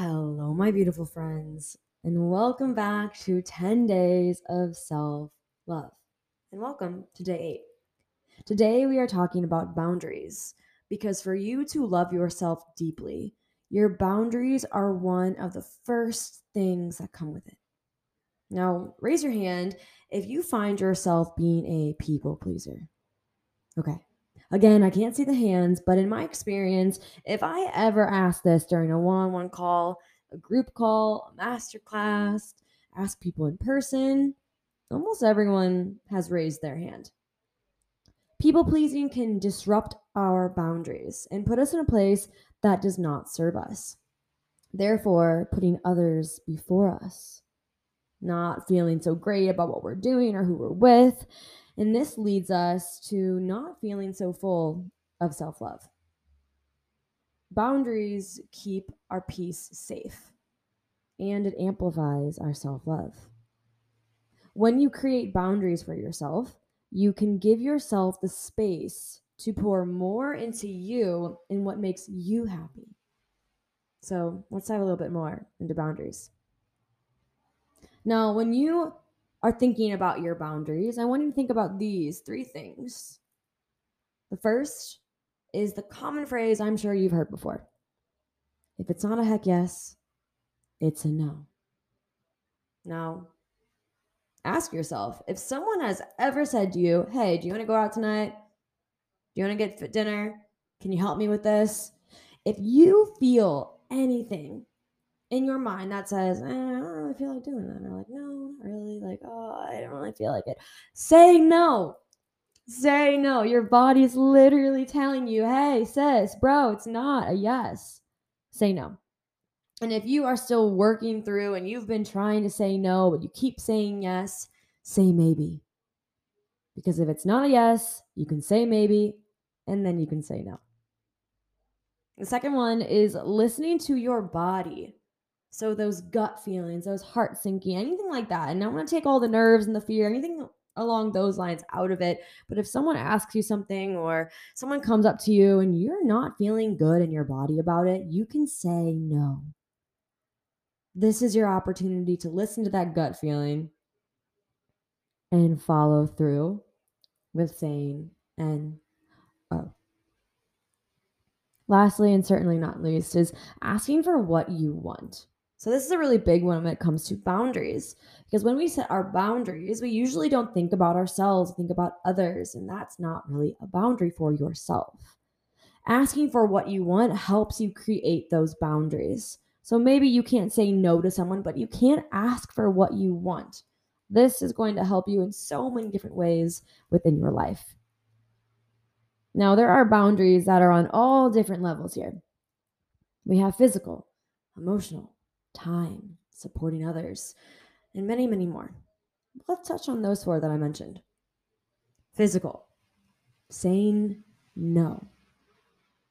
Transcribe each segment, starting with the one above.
Hello, my beautiful friends, and welcome back to 10 Days of Self Love. And welcome to day eight. Today, we are talking about boundaries because for you to love yourself deeply, your boundaries are one of the first things that come with it. Now, raise your hand if you find yourself being a people pleaser. Okay. Again, I can't see the hands, but in my experience, if I ever ask this during a one on one call, a group call, a master class, ask people in person, almost everyone has raised their hand. People pleasing can disrupt our boundaries and put us in a place that does not serve us. Therefore, putting others before us, not feeling so great about what we're doing or who we're with, and this leads us to not feeling so full of self love. Boundaries keep our peace safe and it amplifies our self love. When you create boundaries for yourself, you can give yourself the space to pour more into you and what makes you happy. So let's dive a little bit more into boundaries. Now, when you are thinking about your boundaries, I want you to think about these three things. The first is the common phrase I'm sure you've heard before. If it's not a heck yes, it's a no. Now, ask yourself if someone has ever said to you, Hey, do you want to go out tonight? Do you want to get dinner? Can you help me with this? If you feel anything in your mind that says, eh, I don't really feel like doing that. Or like, no, not really. Like, oh, I don't really feel like it. Say no. Say no. Your body's literally telling you, hey, sis, bro, it's not a yes. Say no. And if you are still working through and you've been trying to say no, but you keep saying yes, say maybe. Because if it's not a yes, you can say maybe, and then you can say no. The second one is listening to your body. So those gut feelings, those heart sinking, anything like that. And I want to take all the nerves and the fear, anything along those lines out of it. But if someone asks you something or someone comes up to you and you're not feeling good in your body about it, you can say no. This is your opportunity to listen to that gut feeling and follow through with saying and oh. Lastly, and certainly not least, is asking for what you want. So, this is a really big one when it comes to boundaries because when we set our boundaries, we usually don't think about ourselves, think about others, and that's not really a boundary for yourself. Asking for what you want helps you create those boundaries. So, maybe you can't say no to someone, but you can ask for what you want. This is going to help you in so many different ways within your life. Now, there are boundaries that are on all different levels here. We have physical, emotional, time, supporting others, and many, many more. Let's touch on those four that I mentioned. Physical, saying no.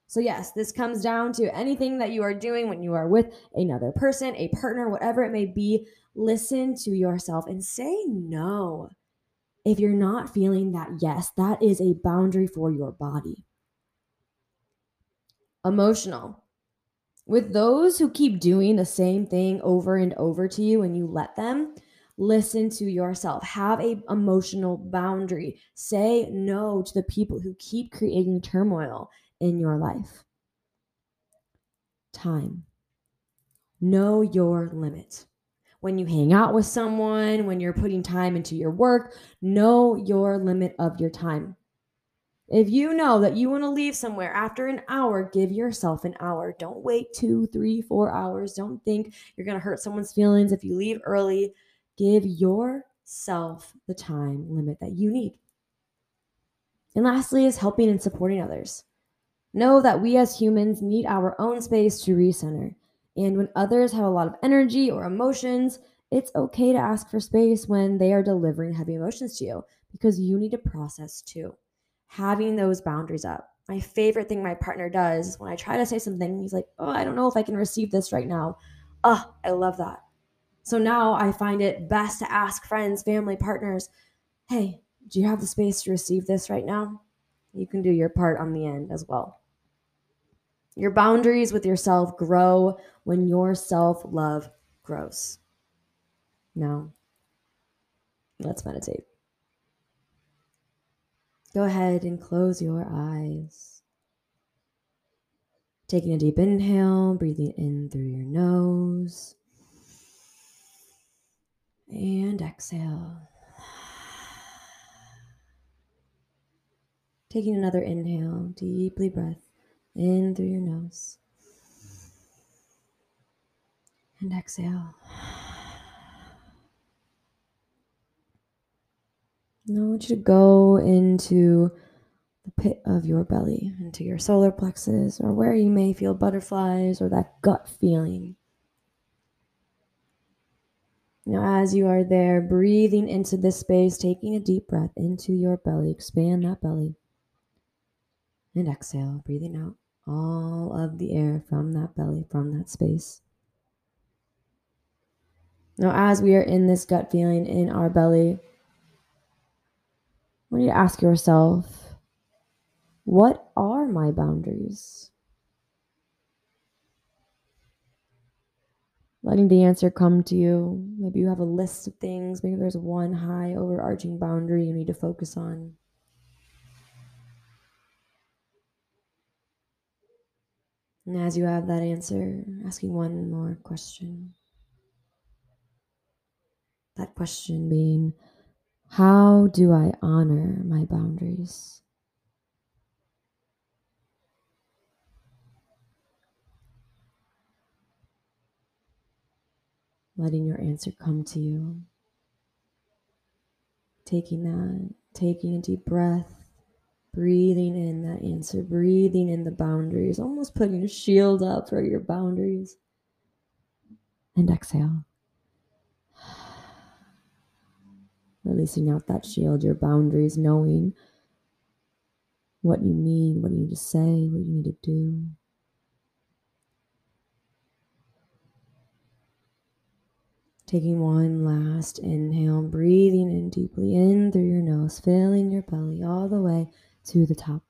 So, yes, this comes down to anything that you are doing when you are with another person, a partner, whatever it may be. Listen to yourself and say no. If you're not feeling that yes, that is a boundary for your body. Emotional. With those who keep doing the same thing over and over to you and you let them, listen to yourself. Have a emotional boundary. Say no to the people who keep creating turmoil in your life. Time. Know your limit. When you hang out with someone, when you're putting time into your work, know your limit of your time. If you know that you want to leave somewhere after an hour, give yourself an hour. Don't wait two, three, four hours. Don't think you're going to hurt someone's feelings if you leave early. Give yourself the time limit that you need. And lastly, is helping and supporting others. Know that we as humans need our own space to recenter. And when others have a lot of energy or emotions, it's okay to ask for space when they are delivering heavy emotions to you because you need to process too having those boundaries up. My favorite thing my partner does when I try to say something, he's like, Oh, I don't know if I can receive this right now. Oh, I love that. So now I find it best to ask friends, family, partners, Hey, do you have the space to receive this right now? You can do your part on the end as well. Your boundaries with yourself grow when your self love grows. Now, let's meditate. Go ahead and close your eyes. Taking a deep inhale, breathing in through your nose. And exhale. Taking another inhale, deeply breath in through your nose. And exhale. Now I want you to go into the pit of your belly, into your solar plexus, or where you may feel butterflies or that gut feeling. Now, as you are there, breathing into this space, taking a deep breath into your belly, expand that belly. And exhale, breathing out all of the air from that belly, from that space. Now, as we are in this gut feeling in our belly, Want you to ask yourself, what are my boundaries? letting the answer come to you. Maybe you have a list of things. Maybe there's one high overarching boundary you need to focus on. And as you have that answer, asking one more question. That question being, how do I honor my boundaries? letting your answer come to you. Taking that, taking a deep breath, breathing in that answer, breathing in the boundaries, almost putting a shield up for your boundaries. And exhale. Releasing out that shield, your boundaries, knowing what you need, what you need to say, what you need to do. Taking one last inhale, breathing in deeply in through your nose, filling your belly all the way to the top.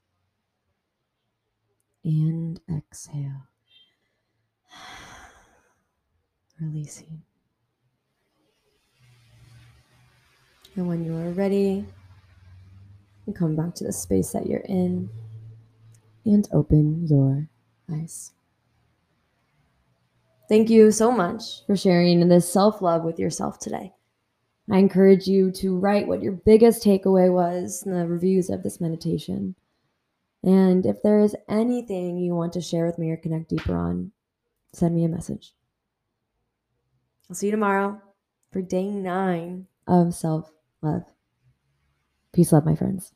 And exhale. Releasing. And when you are ready, you come back to the space that you're in and open your eyes. Thank you so much for sharing this self love with yourself today. I encourage you to write what your biggest takeaway was in the reviews of this meditation. And if there is anything you want to share with me or connect deeper on, send me a message. I'll see you tomorrow for day nine of self love. Peace, love, my friends.